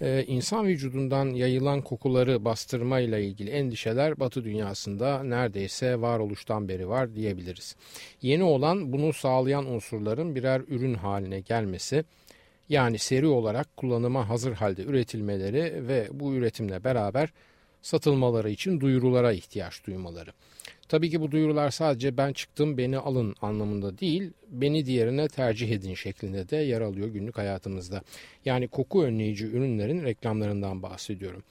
Ee, insan vücudundan yayılan kokuları bastırma ile ilgili endişeler batı dünyasında neredeyse varoluştan beri var diyebiliriz. Yeni olan bunu sağlayan unsurların birer ürün haline gelmesi yani seri olarak kullanıma hazır halde üretilmeleri ve bu üretimle beraber satılmaları için duyurulara ihtiyaç duymaları. Tabii ki bu duyurular sadece ben çıktım beni alın anlamında değil, beni diğerine tercih edin şeklinde de yer alıyor günlük hayatımızda. Yani koku önleyici ürünlerin reklamlarından bahsediyorum.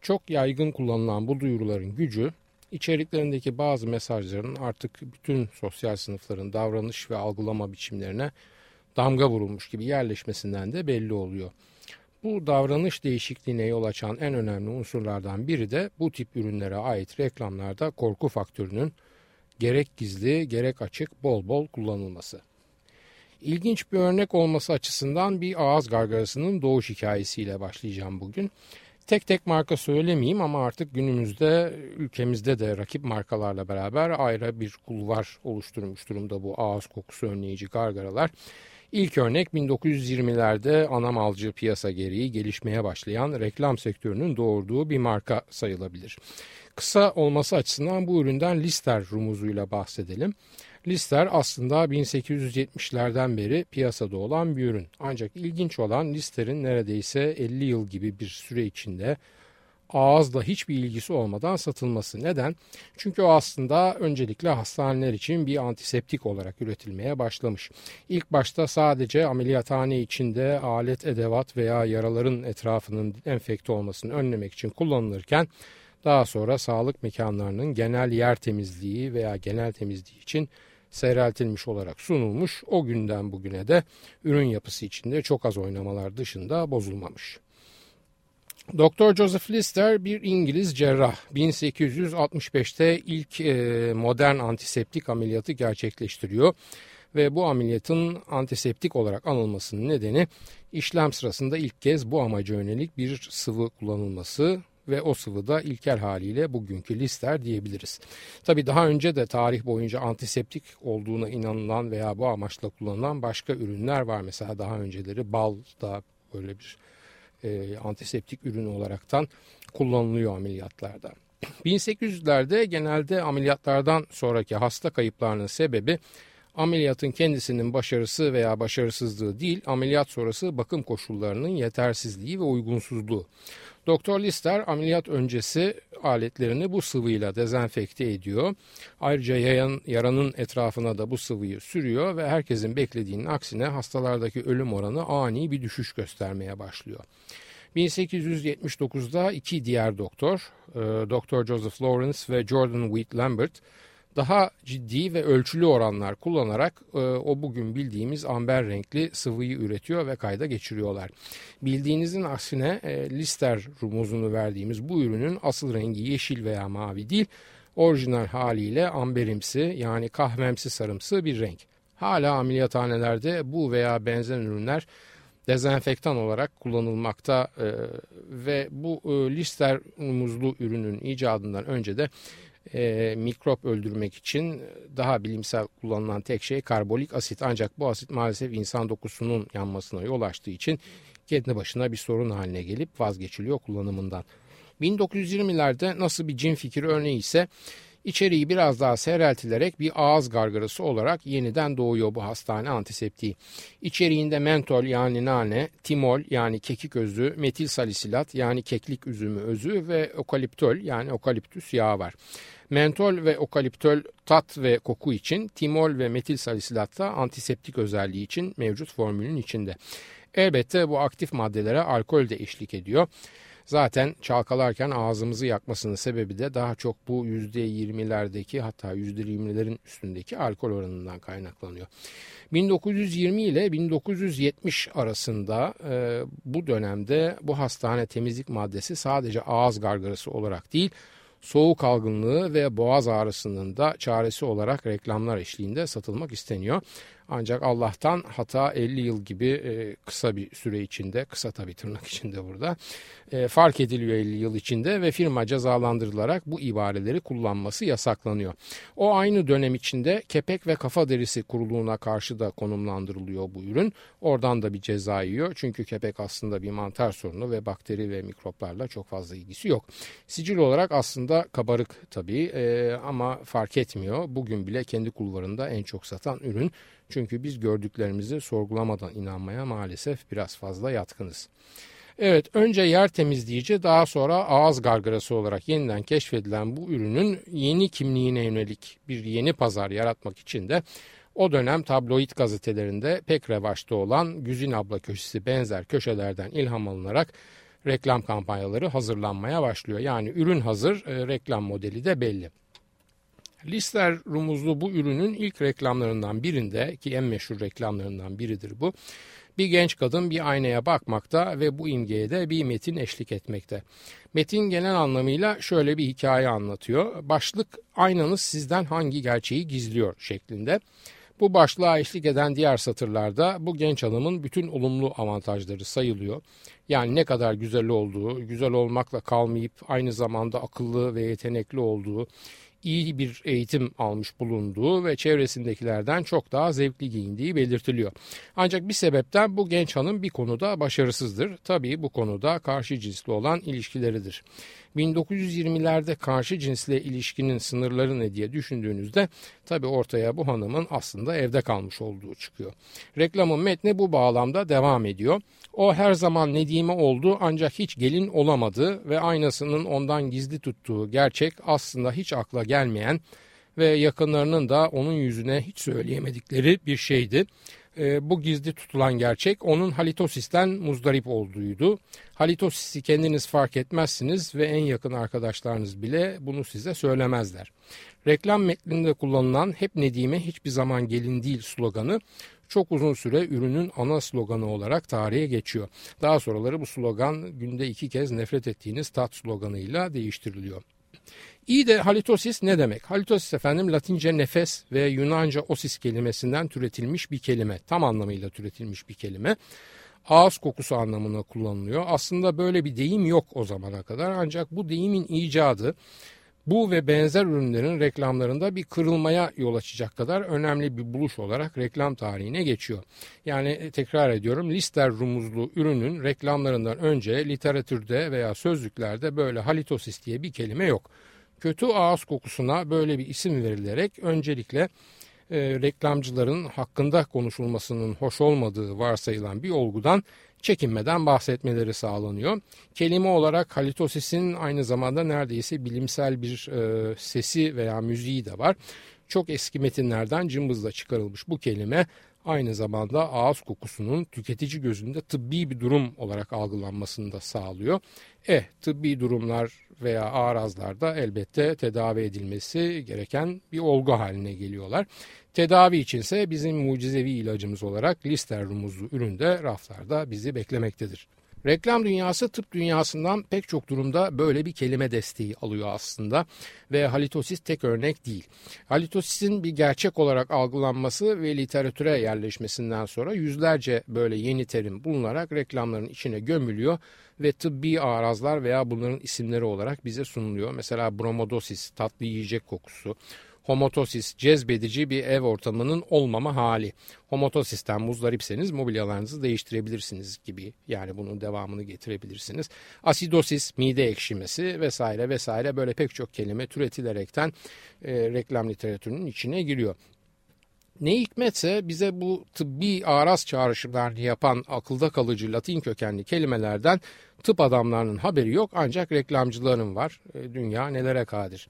Çok yaygın kullanılan bu duyuruların gücü içeriklerindeki bazı mesajların artık bütün sosyal sınıfların davranış ve algılama biçimlerine damga vurulmuş gibi yerleşmesinden de belli oluyor. Bu davranış değişikliğine yol açan en önemli unsurlardan biri de bu tip ürünlere ait reklamlarda korku faktörünün gerek gizli gerek açık bol bol kullanılması. İlginç bir örnek olması açısından bir ağız gargarasının doğuş hikayesiyle başlayacağım bugün. Tek tek marka söylemeyeyim ama artık günümüzde ülkemizde de rakip markalarla beraber ayrı bir kulvar oluşturmuş durumda bu ağız kokusu önleyici gargaralar. İlk örnek 1920'lerde ana malcı piyasa gereği gelişmeye başlayan reklam sektörünün doğurduğu bir marka sayılabilir. Kısa olması açısından bu üründen Lister rumuzuyla bahsedelim. Lister aslında 1870'lerden beri piyasada olan bir ürün. Ancak ilginç olan Lister'in neredeyse 50 yıl gibi bir süre içinde ağızla hiçbir ilgisi olmadan satılması. Neden? Çünkü o aslında öncelikle hastaneler için bir antiseptik olarak üretilmeye başlamış. İlk başta sadece ameliyathane içinde alet, edevat veya yaraların etrafının enfekte olmasını önlemek için kullanılırken daha sonra sağlık mekanlarının genel yer temizliği veya genel temizliği için seyreltilmiş olarak sunulmuş. O günden bugüne de ürün yapısı içinde çok az oynamalar dışında bozulmamış. Doktor Joseph Lister bir İngiliz cerrah. 1865'te ilk e, modern antiseptik ameliyatı gerçekleştiriyor ve bu ameliyatın antiseptik olarak anılmasının nedeni işlem sırasında ilk kez bu amaca yönelik bir sıvı kullanılması ve o sıvı da ilkel haliyle bugünkü lister diyebiliriz. Tabi daha önce de tarih boyunca antiseptik olduğuna inanılan veya bu amaçla kullanılan başka ürünler var. Mesela daha önceleri bal da böyle bir e, antiseptik ürün olaraktan kullanılıyor ameliyatlarda. 1800'lerde genelde ameliyatlardan sonraki hasta kayıplarının sebebi ameliyatın kendisinin başarısı veya başarısızlığı değil, ameliyat sonrası bakım koşullarının yetersizliği ve uygunsuzluğu. Doktor Lister ameliyat öncesi aletlerini bu sıvıyla dezenfekte ediyor. Ayrıca yayan, yaranın etrafına da bu sıvıyı sürüyor ve herkesin beklediğinin aksine hastalardaki ölüm oranı ani bir düşüş göstermeye başlıyor. 1879'da iki diğer doktor, e, Dr. Joseph Lawrence ve Jordan Wheat Lambert daha ciddi ve ölçülü oranlar kullanarak e, o bugün bildiğimiz amber renkli sıvıyı üretiyor ve kayda geçiriyorlar. Bildiğinizin aksine e, Lister rumuzunu verdiğimiz bu ürünün asıl rengi yeşil veya mavi değil, orijinal haliyle amberimsi yani kahvemsi sarımsı bir renk. Hala ameliyathanelerde bu veya benzer ürünler dezenfektan olarak kullanılmakta e, ve bu e, Lister muzlu ürünün icadından önce de e, mikrop öldürmek için daha bilimsel kullanılan tek şey karbolik asit. Ancak bu asit maalesef insan dokusunun yanmasına yol açtığı için kendi başına bir sorun haline gelip vazgeçiliyor kullanımından. 1920'lerde nasıl bir cin fikri örneği ise İçeriği biraz daha seyreltilerek bir ağız gargarası olarak yeniden doğuyor bu hastane antiseptiği. İçeriğinde mentol yani nane, timol yani kekik özü, metil salisilat yani keklik üzümü özü ve okaliptol yani okaliptüs yağı var. Mentol ve okaliptol tat ve koku için, timol ve metil salisilat da antiseptik özelliği için mevcut formülün içinde. Elbette bu aktif maddelere alkol de eşlik ediyor. Zaten çalkalarken ağzımızı yakmasının sebebi de daha çok bu %20'lerdeki hatta %20'lerin üstündeki alkol oranından kaynaklanıyor. 1920 ile 1970 arasında e, bu dönemde bu hastane temizlik maddesi sadece ağız gargarası olarak değil soğuk algınlığı ve boğaz ağrısının da çaresi olarak reklamlar eşliğinde satılmak isteniyor. Ancak Allah'tan hata 50 yıl gibi e, kısa bir süre içinde, kısa tabii tırnak içinde burada, e, fark ediliyor 50 yıl içinde ve firma cezalandırılarak bu ibareleri kullanması yasaklanıyor. O aynı dönem içinde kepek ve kafa derisi kuruluğuna karşı da konumlandırılıyor bu ürün. Oradan da bir ceza yiyor çünkü kepek aslında bir mantar sorunu ve bakteri ve mikroplarla çok fazla ilgisi yok. Sicil olarak aslında kabarık tabii e, ama fark etmiyor. Bugün bile kendi kulvarında en çok satan ürün çünkü biz gördüklerimizi sorgulamadan inanmaya maalesef biraz fazla yatkınız. Evet önce yer temizleyici daha sonra ağız gargarası olarak yeniden keşfedilen bu ürünün yeni kimliğine yönelik bir yeni pazar yaratmak için de o dönem tabloid gazetelerinde pek revaçta olan Güzin abla köşesi benzer köşelerden ilham alınarak reklam kampanyaları hazırlanmaya başlıyor. Yani ürün hazır, e, reklam modeli de belli. Lister rumuzlu bu ürünün ilk reklamlarından birinde ki en meşhur reklamlarından biridir bu. Bir genç kadın bir aynaya bakmakta ve bu imgeye de bir metin eşlik etmekte. Metin genel anlamıyla şöyle bir hikaye anlatıyor. Başlık aynanız sizden hangi gerçeği gizliyor şeklinde. Bu başlığa eşlik eden diğer satırlarda bu genç hanımın bütün olumlu avantajları sayılıyor. Yani ne kadar güzel olduğu, güzel olmakla kalmayıp aynı zamanda akıllı ve yetenekli olduğu, iyi bir eğitim almış bulunduğu ve çevresindekilerden çok daha zevkli giyindiği belirtiliyor. Ancak bir sebepten bu genç hanım bir konuda başarısızdır. Tabii bu konuda karşı cinsli olan ilişkileridir. 1920'lerde karşı cinsle ilişkinin sınırları ne diye düşündüğünüzde tabi ortaya bu hanımın aslında evde kalmış olduğu çıkıyor. Reklamın metni bu bağlamda devam ediyor. O her zaman Nedime oldu ancak hiç gelin olamadı ve aynasının ondan gizli tuttuğu gerçek aslında hiç akla gelmeyen ve yakınlarının da onun yüzüne hiç söyleyemedikleri bir şeydi e, bu gizli tutulan gerçek onun halitosisten muzdarip olduğuydu. Halitosisi kendiniz fark etmezsiniz ve en yakın arkadaşlarınız bile bunu size söylemezler. Reklam metninde kullanılan hep Nedime hiçbir zaman gelin değil sloganı çok uzun süre ürünün ana sloganı olarak tarihe geçiyor. Daha sonraları bu slogan günde iki kez nefret ettiğiniz tat sloganıyla değiştiriliyor. İyi de halitosis ne demek? Halitosis efendim Latince nefes ve Yunanca osis kelimesinden türetilmiş bir kelime. Tam anlamıyla türetilmiş bir kelime. Ağız kokusu anlamına kullanılıyor. Aslında böyle bir deyim yok o zamana kadar ancak bu deyimin icadı bu ve benzer ürünlerin reklamlarında bir kırılmaya yol açacak kadar önemli bir buluş olarak reklam tarihine geçiyor. Yani e, tekrar ediyorum Lister rumuzlu ürünün reklamlarından önce literatürde veya sözlüklerde böyle halitosis diye bir kelime yok kötü ağız kokusuna böyle bir isim verilerek öncelikle e, reklamcıların hakkında konuşulmasının hoş olmadığı varsayılan bir olgudan çekinmeden bahsetmeleri sağlanıyor. Kelime olarak halitosisin aynı zamanda neredeyse bilimsel bir e, sesi veya müziği de var. Çok eski metinlerden cımbızla çıkarılmış bu kelime aynı zamanda ağız kokusunun tüketici gözünde tıbbi bir durum olarak algılanmasını da sağlıyor. Eh tıbbi durumlar veya arazlarda elbette tedavi edilmesi gereken bir olgu haline geliyorlar. Tedavi içinse bizim mucizevi ilacımız olarak lister rumuzlu üründe raflarda bizi beklemektedir. Reklam dünyası tıp dünyasından pek çok durumda böyle bir kelime desteği alıyor aslında ve halitosis tek örnek değil. Halitosisin bir gerçek olarak algılanması ve literatüre yerleşmesinden sonra yüzlerce böyle yeni terim bulunarak reklamların içine gömülüyor ve tıbbi arazlar veya bunların isimleri olarak bize sunuluyor. Mesela bromodosis, tatlı yiyecek kokusu, homotosis cezbedici bir ev ortamının olmama hali. Homotosisten muzdaripseniz mobilyalarınızı değiştirebilirsiniz gibi yani bunun devamını getirebilirsiniz. Asidosis mide ekşimesi vesaire vesaire böyle pek çok kelime türetilerekten e, reklam literatürünün içine giriyor. Ne hikmetse bize bu tıbbi araz çağrışımlarını yapan akılda kalıcı Latin kökenli kelimelerden tıp adamlarının haberi yok ancak reklamcıların var. E, dünya nelere kadir.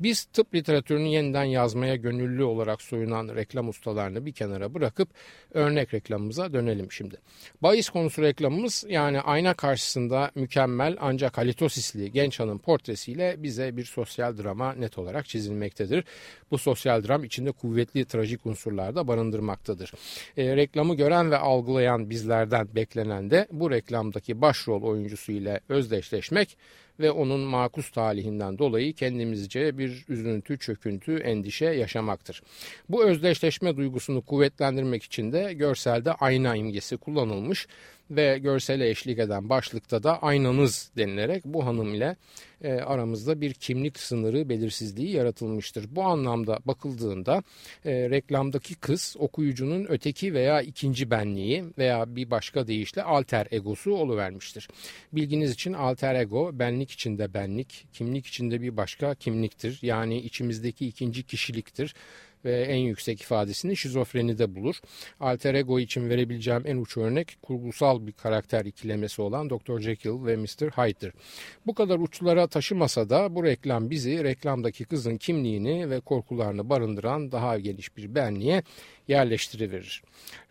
Biz tıp literatürünü yeniden yazmaya gönüllü olarak soyunan reklam ustalarını bir kenara bırakıp örnek reklamımıza dönelim şimdi. Bahis konusu reklamımız yani ayna karşısında mükemmel ancak halitosisli genç hanım portresiyle bize bir sosyal drama net olarak çizilmektedir. Bu sosyal dram içinde kuvvetli trajik unsurlar da barındırmaktadır. E, reklamı gören ve algılayan bizlerden beklenen de bu reklamdaki başrol oyuncusu ile özdeşleşmek ve onun makus talihinden dolayı kendimizce bir üzüntü, çöküntü, endişe yaşamaktır. Bu özdeşleşme duygusunu kuvvetlendirmek için de görselde ayna imgesi kullanılmış ve görsele eşlik eden başlıkta da aynanız denilerek bu hanım ile e, aramızda bir kimlik sınırı belirsizliği yaratılmıştır. Bu anlamda bakıldığında e, reklamdaki kız okuyucunun öteki veya ikinci benliği veya bir başka deyişle alter egosu oluvermiştir. Bilginiz için alter ego benlik içinde benlik, kimlik içinde bir başka kimliktir. Yani içimizdeki ikinci kişiliktir ve en yüksek ifadesini şizofrenide bulur. Alter ego için verebileceğim en uç örnek kurgusal bir karakter ikilemesi olan Dr. Jekyll ve Mr. Hyde'dir. Bu kadar uçlara taşımasa da bu reklam bizi reklamdaki kızın kimliğini ve korkularını barındıran daha geniş bir benliğe yerleştiriverir.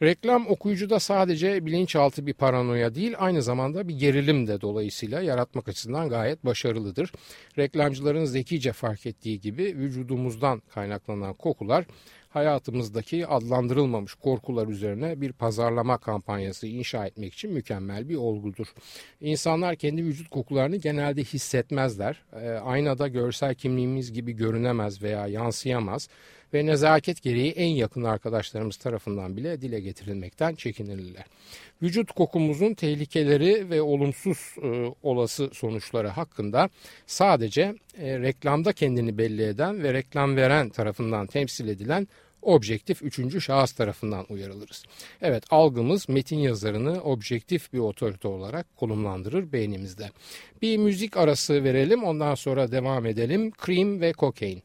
Reklam okuyucuda sadece bilinçaltı bir paranoya değil aynı zamanda bir gerilim de dolayısıyla yaratmak açısından gayet başarılıdır. Reklamcıların zekice fark ettiği gibi vücudumuzdan kaynaklanan kokular hayatımızdaki adlandırılmamış korkular üzerine bir pazarlama kampanyası inşa etmek için mükemmel bir olgudur. İnsanlar kendi vücut kokularını genelde hissetmezler. E, aynada görsel kimliğimiz gibi görünemez veya yansıyamaz ve nezaket gereği en yakın arkadaşlarımız tarafından bile dile getirilmekten çekinirler. Vücut kokumuzun tehlikeleri ve olumsuz e, olası sonuçları hakkında sadece e, reklamda kendini belli eden ve reklam veren tarafından temsil edilen objektif üçüncü şahıs tarafından uyarılırız. Evet algımız metin yazarını objektif bir otorite olarak konumlandırır beynimizde. Bir müzik arası verelim ondan sonra devam edelim. Cream ve Cocaine.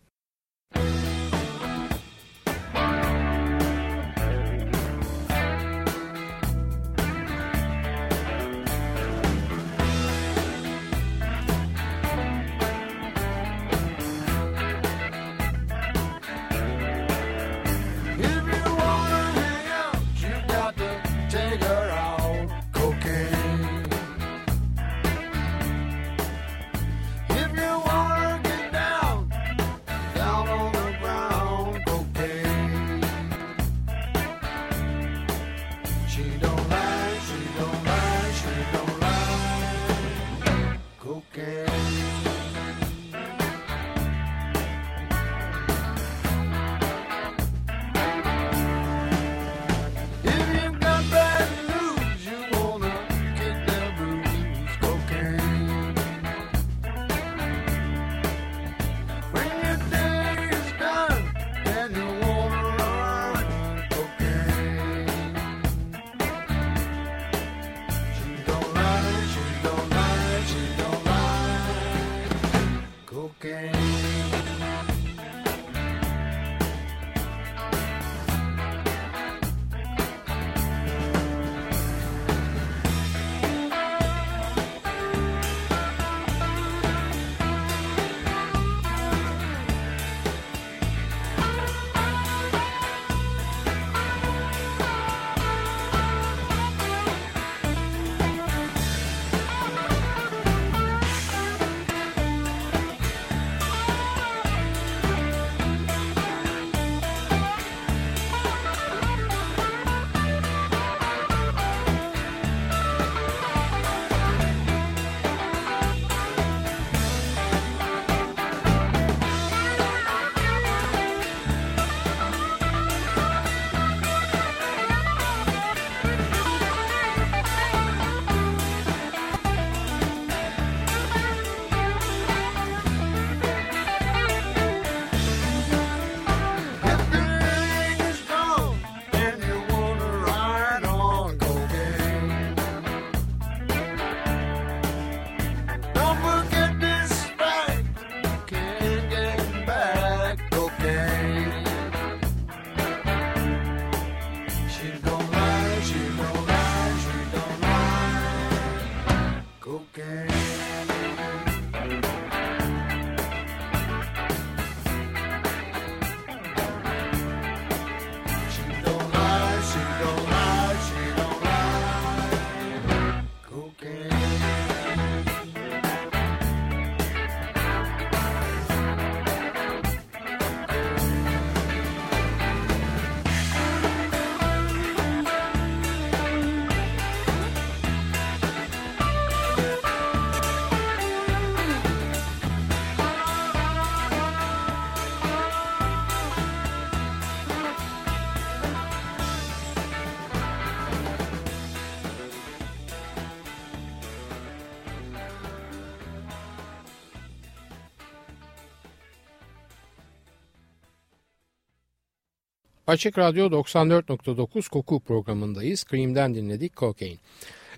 Açık Radyo 94.9 Koku programındayız. Cream'den dinledik Cocaine.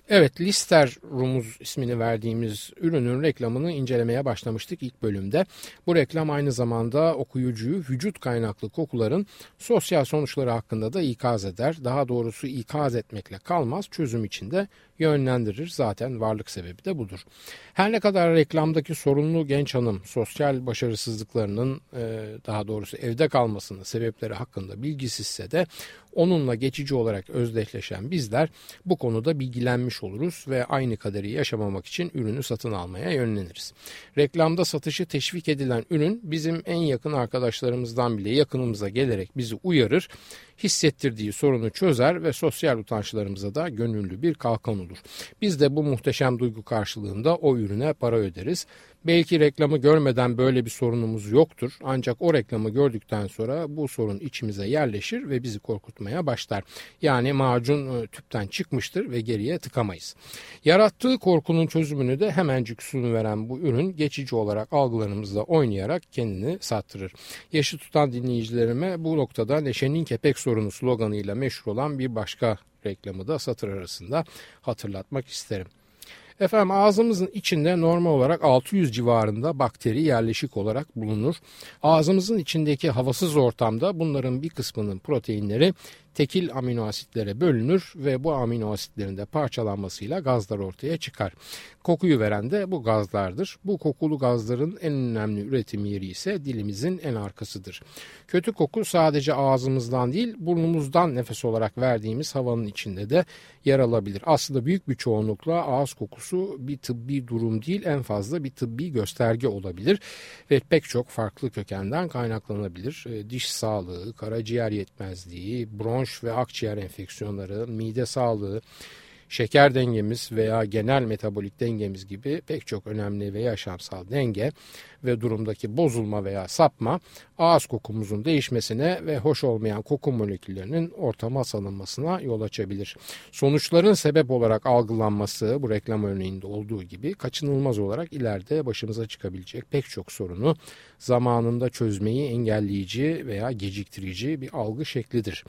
Evet Lister Rumuz ismini verdiğimiz ürünün reklamını incelemeye başlamıştık ilk bölümde. Bu reklam aynı zamanda okuyucuyu vücut kaynaklı kokuların sosyal sonuçları hakkında da ikaz eder. Daha doğrusu ikaz etmekle kalmaz çözüm içinde yönlendirir. Zaten varlık sebebi de budur. Her ne kadar reklamdaki sorunlu genç hanım sosyal başarısızlıklarının e, daha doğrusu evde kalmasının sebepleri hakkında bilgisizse de onunla geçici olarak özdeşleşen bizler bu konuda bilgilenmiş oluruz ve aynı kaderi yaşamamak için ürünü satın almaya yönleniriz. Reklamda satışı teşvik edilen ürün bizim en yakın arkadaşlarımızdan bile yakınımıza gelerek bizi uyarır hissettirdiği sorunu çözer ve sosyal utançlarımıza da gönüllü bir kalkan olur. Biz de bu muhteşem duygu karşılığında o ürüne para öderiz. Belki reklamı görmeden böyle bir sorunumuz yoktur. Ancak o reklamı gördükten sonra bu sorun içimize yerleşir ve bizi korkutmaya başlar. Yani macun e, tüpten çıkmıştır ve geriye tıkamayız. Yarattığı korkunun çözümünü de hemencik sunu veren bu ürün geçici olarak algılarımızla oynayarak kendini sattırır. Yaşı tutan dinleyicilerime bu noktada Neşe'nin kepek sorunu sloganıyla meşhur olan bir başka reklamı da satır arasında hatırlatmak isterim. Efendim ağzımızın içinde normal olarak 600 civarında bakteri yerleşik olarak bulunur. Ağzımızın içindeki havasız ortamda bunların bir kısmının proteinleri tekil amino asitlere bölünür ve bu amino asitlerin de parçalanmasıyla gazlar ortaya çıkar. Kokuyu veren de bu gazlardır. Bu kokulu gazların en önemli üretim yeri ise dilimizin en arkasıdır. Kötü koku sadece ağzımızdan değil burnumuzdan nefes olarak verdiğimiz havanın içinde de yer alabilir. Aslında büyük bir çoğunlukla ağız kokusu bir tıbbi durum değil en fazla bir tıbbi gösterge olabilir ve pek çok farklı kökenden kaynaklanabilir. E, diş sağlığı, karaciğer yetmezliği, bronş bronş ve akciğer enfeksiyonları, mide sağlığı, şeker dengemiz veya genel metabolik dengemiz gibi pek çok önemli ve yaşamsal denge ve durumdaki bozulma veya sapma ağız kokumuzun değişmesine ve hoş olmayan koku moleküllerinin ortama salınmasına yol açabilir. Sonuçların sebep olarak algılanması bu reklam örneğinde olduğu gibi kaçınılmaz olarak ileride başımıza çıkabilecek pek çok sorunu zamanında çözmeyi engelleyici veya geciktirici bir algı şeklidir.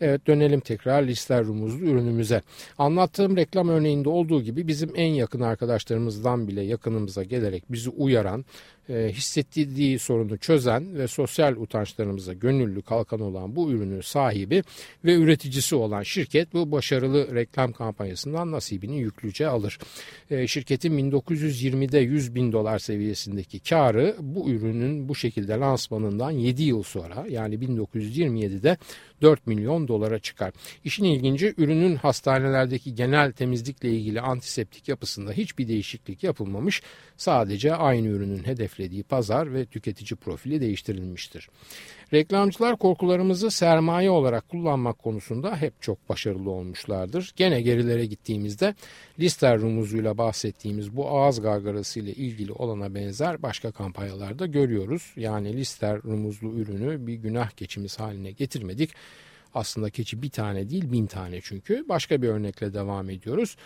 Evet dönelim tekrar lister rumuzlu ürünümüze. Anlattığım reklam örneğinde olduğu gibi bizim en yakın arkadaşlarımızdan bile yakınımıza gelerek bizi uyaran e, hissettiği sorunu çözen ve sosyal utançlarımıza gönüllü kalkan olan bu ürünün sahibi ve üreticisi olan şirket bu başarılı reklam kampanyasından nasibini yüklüce alır. E, şirketin 1920'de 100 bin dolar seviyesindeki karı bu ürünün bu şekilde lansmanından 7 yıl sonra yani 1927'de 4 milyon dolara çıkar. İşin ilginci ürünün hastanelerdeki genel temizlikle ilgili antiseptik yapısında hiçbir değişiklik yapılmamış. Sadece aynı ürünün hedeflediği pazar ve tüketici profili değiştirilmiştir. Reklamcılar korkularımızı sermaye olarak kullanmak konusunda hep çok başarılı olmuşlardır. Gene gerilere gittiğimizde Lister rumuzuyla bahsettiğimiz bu ağız gargarası ile ilgili olana benzer başka kampanyalarda görüyoruz. Yani Lister rumuzlu ürünü bir günah geçimiz haline getirmedik. Aslında keçi bir tane değil bin tane çünkü. Başka bir örnekle devam ediyoruz.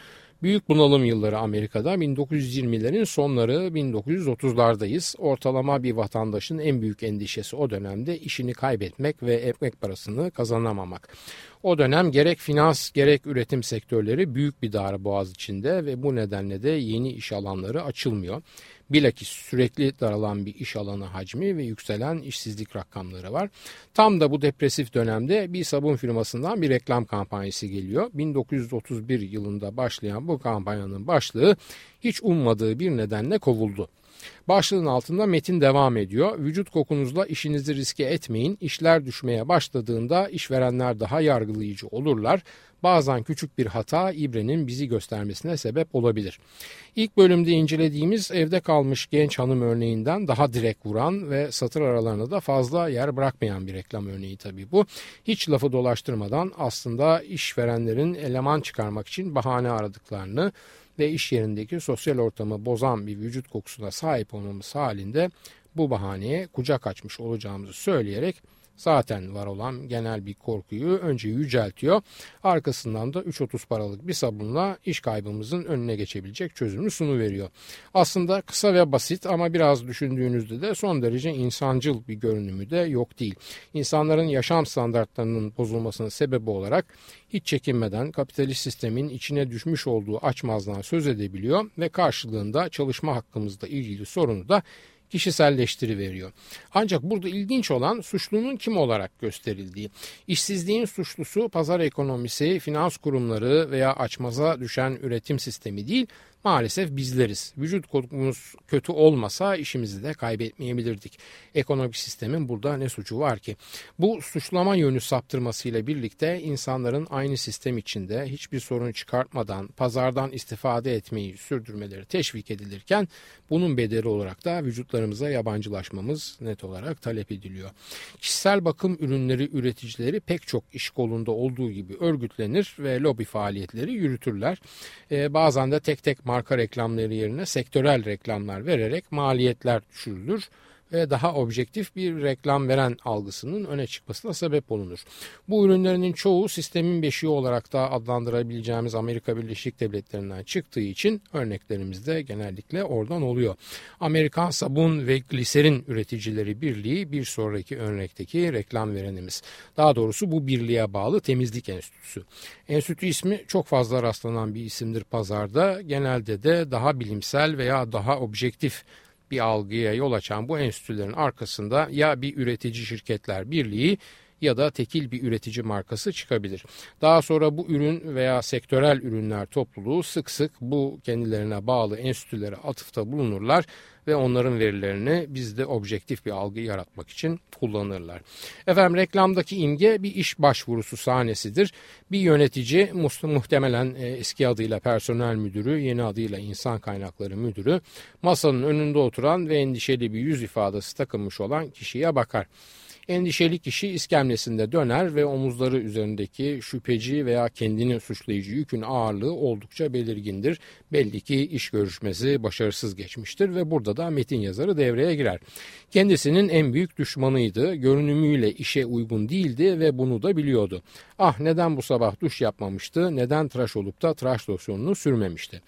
Büyük bunalım yılları Amerika'da 1920'lerin sonları 1930'lardayız. Ortalama bir vatandaşın en büyük endişesi o dönemde işini kaybetmek ve ekmek parasını kazanamamak. O dönem gerek finans gerek üretim sektörleri büyük bir darbe boğaz içinde ve bu nedenle de yeni iş alanları açılmıyor. Bilakis sürekli daralan bir iş alanı hacmi ve yükselen işsizlik rakamları var. Tam da bu depresif dönemde bir sabun firmasından bir reklam kampanyası geliyor. 1931 yılında başlayan bu kampanyanın başlığı hiç ummadığı bir nedenle kovuldu. Başlığın altında metin devam ediyor. Vücut kokunuzla işinizi riske etmeyin. İşler düşmeye başladığında işverenler daha yargılayıcı olurlar. Bazen küçük bir hata ibrenin bizi göstermesine sebep olabilir. İlk bölümde incelediğimiz evde kalmış genç hanım örneğinden daha direkt vuran ve satır aralarında da fazla yer bırakmayan bir reklam örneği tabii bu. Hiç lafı dolaştırmadan aslında işverenlerin eleman çıkarmak için bahane aradıklarını ve iş yerindeki sosyal ortamı bozan bir vücut kokusuna sahip olmamız halinde bu bahaneye kucak açmış olacağımızı söyleyerek zaten var olan genel bir korkuyu önce yüceltiyor. Arkasından da 3.30 paralık bir sabunla iş kaybımızın önüne geçebilecek çözümü sunu veriyor. Aslında kısa ve basit ama biraz düşündüğünüzde de son derece insancıl bir görünümü de yok değil. İnsanların yaşam standartlarının bozulmasının sebebi olarak hiç çekinmeden kapitalist sistemin içine düşmüş olduğu açmazdan söz edebiliyor ve karşılığında çalışma hakkımızla ilgili sorunu da kişiselleştiriveriyor. Ancak burada ilginç olan suçlunun kim olarak gösterildiği. İşsizliğin suçlusu pazar ekonomisi, finans kurumları veya açmaza düşen üretim sistemi değil, maalesef bizleriz. Vücut kodumuz kötü olmasa işimizi de kaybetmeyebilirdik. Ekonomik sistemin burada ne suçu var ki? Bu suçlama yönü saptırmasıyla birlikte insanların aynı sistem içinde hiçbir sorun çıkartmadan pazardan istifade etmeyi sürdürmeleri teşvik edilirken bunun bedeli olarak da vücutlarımıza yabancılaşmamız net olarak talep ediliyor. Kişisel bakım ürünleri üreticileri pek çok iş kolunda olduğu gibi örgütlenir ve lobi faaliyetleri yürütürler. Ee, bazen de tek tek marka reklamları yerine sektörel reklamlar vererek maliyetler düşürülür ve daha objektif bir reklam veren algısının öne çıkmasına sebep olunur. Bu ürünlerinin çoğu sistemin beşiği olarak da adlandırabileceğimiz Amerika Birleşik Devletleri'nden çıktığı için örneklerimiz de genellikle oradan oluyor. Amerikan Sabun ve Gliserin Üreticileri Birliği bir sonraki örnekteki reklam verenimiz. Daha doğrusu bu birliğe bağlı Temizlik Enstitüsü. Enstitü ismi çok fazla rastlanan bir isimdir pazarda. Genelde de daha bilimsel veya daha objektif bir algıya yol açan bu enstitülerin arkasında ya bir üretici şirketler birliği ya da tekil bir üretici markası çıkabilir. Daha sonra bu ürün veya sektörel ürünler topluluğu sık sık bu kendilerine bağlı enstitülere atıfta bulunurlar ve onların verilerini bizde objektif bir algı yaratmak için kullanırlar. Efendim reklamdaki imge bir iş başvurusu sahnesidir. Bir yönetici muhtemelen e, eski adıyla personel müdürü, yeni adıyla insan kaynakları müdürü masanın önünde oturan ve endişeli bir yüz ifadesi takılmış olan kişiye bakar. Endişeli kişi iskemlesinde döner ve omuzları üzerindeki şüpheci veya kendini suçlayıcı yükün ağırlığı oldukça belirgindir. Belli ki iş görüşmesi başarısız geçmiştir ve burada da metin yazarı devreye girer. Kendisinin en büyük düşmanıydı, görünümüyle işe uygun değildi ve bunu da biliyordu. Ah neden bu sabah duş yapmamıştı, neden tıraş olup da tıraş losyonunu sürmemişti.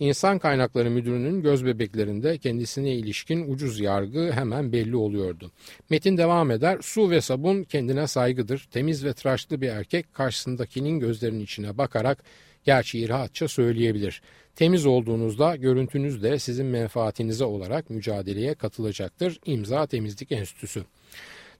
İnsan Kaynakları Müdürü'nün göz bebeklerinde kendisine ilişkin ucuz yargı hemen belli oluyordu. Metin devam eder. Su ve sabun kendine saygıdır. Temiz ve tıraşlı bir erkek karşısındakinin gözlerinin içine bakarak gerçeği rahatça söyleyebilir. Temiz olduğunuzda görüntünüz de sizin menfaatinize olarak mücadeleye katılacaktır. İmza Temizlik Enstitüsü.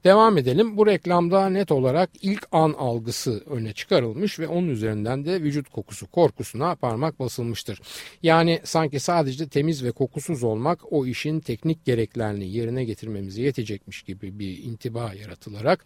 Devam edelim. Bu reklamda net olarak ilk an algısı öne çıkarılmış ve onun üzerinden de vücut kokusu korkusuna parmak basılmıştır. Yani sanki sadece temiz ve kokusuz olmak o işin teknik gereklerini yerine getirmemize yetecekmiş gibi bir intiba yaratılarak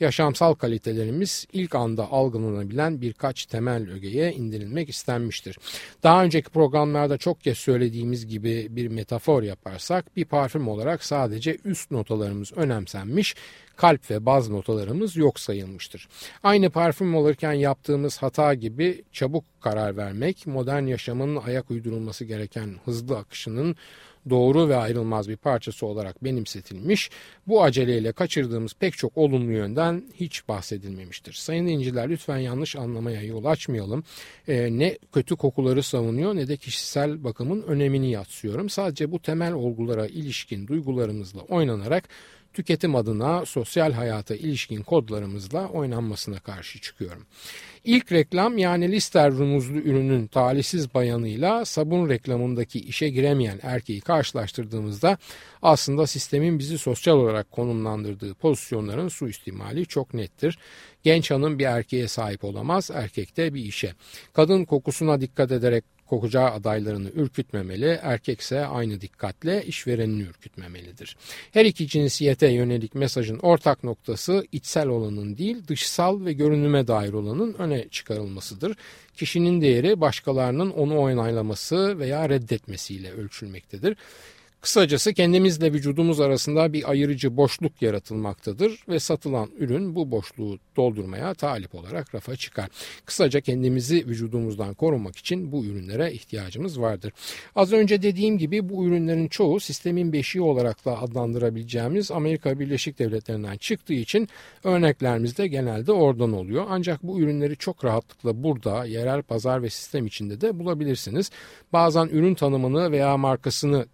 yaşamsal kalitelerimiz ilk anda algılanabilen birkaç temel ögeye indirilmek istenmiştir. Daha önceki programlarda çok kez söylediğimiz gibi bir metafor yaparsak bir parfüm olarak sadece üst notalarımız önemsenmiş, kalp ve baz notalarımız yok sayılmıştır. Aynı parfüm olurken yaptığımız hata gibi çabuk karar vermek, modern yaşamın ayak uydurulması gereken hızlı akışının doğru ve ayrılmaz bir parçası olarak benimsetilmiş, bu aceleyle kaçırdığımız pek çok olumlu yönden hiç bahsedilmemiştir. Sayın dinciler lütfen yanlış anlamaya yol açmayalım. Ee, ne kötü kokuları savunuyor ne de kişisel bakımın önemini yatsıyorum. Sadece bu temel olgulara ilişkin duygularımızla oynanarak tüketim adına sosyal hayata ilişkin kodlarımızla oynanmasına karşı çıkıyorum. İlk reklam yani Lister rumuzlu ürünün talihsiz bayanıyla sabun reklamındaki işe giremeyen erkeği karşılaştırdığımızda aslında sistemin bizi sosyal olarak konumlandırdığı pozisyonların suistimali çok nettir. Genç hanım bir erkeğe sahip olamaz, erkek de bir işe. Kadın kokusuna dikkat ederek kokacağı adaylarını ürkütmemeli, erkekse aynı dikkatle işverenini ürkütmemelidir. Her iki cinsiyete yönelik mesajın ortak noktası içsel olanın değil dışsal ve görünüme dair olanın öne çıkarılmasıdır. Kişinin değeri başkalarının onu onaylaması veya reddetmesiyle ölçülmektedir. Kısacası kendimizle vücudumuz arasında bir ayırıcı boşluk yaratılmaktadır ve satılan ürün bu boşluğu doldurmaya talip olarak rafa çıkar. Kısaca kendimizi vücudumuzdan korumak için bu ürünlere ihtiyacımız vardır. Az önce dediğim gibi bu ürünlerin çoğu sistemin beşiği olarak da adlandırabileceğimiz Amerika Birleşik Devletleri'nden çıktığı için örneklerimiz de genelde oradan oluyor. Ancak bu ürünleri çok rahatlıkla burada yerel pazar ve sistem içinde de bulabilirsiniz. Bazen ürün tanımını veya markasını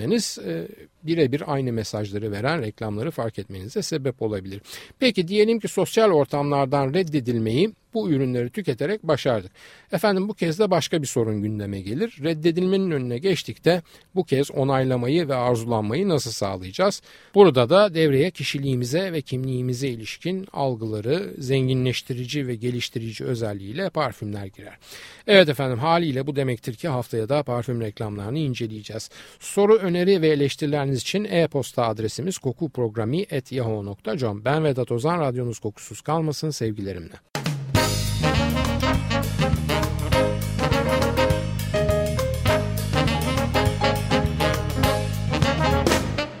değiştirmeniz e, birebir aynı mesajları veren reklamları fark etmenize sebep olabilir. Peki diyelim ki sosyal ortamlardan reddedilmeyi bu ürünleri tüketerek başardık. Efendim bu kez de başka bir sorun gündeme gelir. Reddedilmenin önüne geçtik de bu kez onaylamayı ve arzulanmayı nasıl sağlayacağız? Burada da devreye kişiliğimize ve kimliğimize ilişkin algıları zenginleştirici ve geliştirici özelliğiyle parfümler girer. Evet efendim haliyle bu demektir ki haftaya da parfüm reklamlarını inceleyeceğiz. Soru, öneri ve eleştirileriniz için e-posta adresimiz kokuprogrami.yahoo.com Ben Vedat Ozan, radyonuz kokusuz kalmasın sevgilerimle.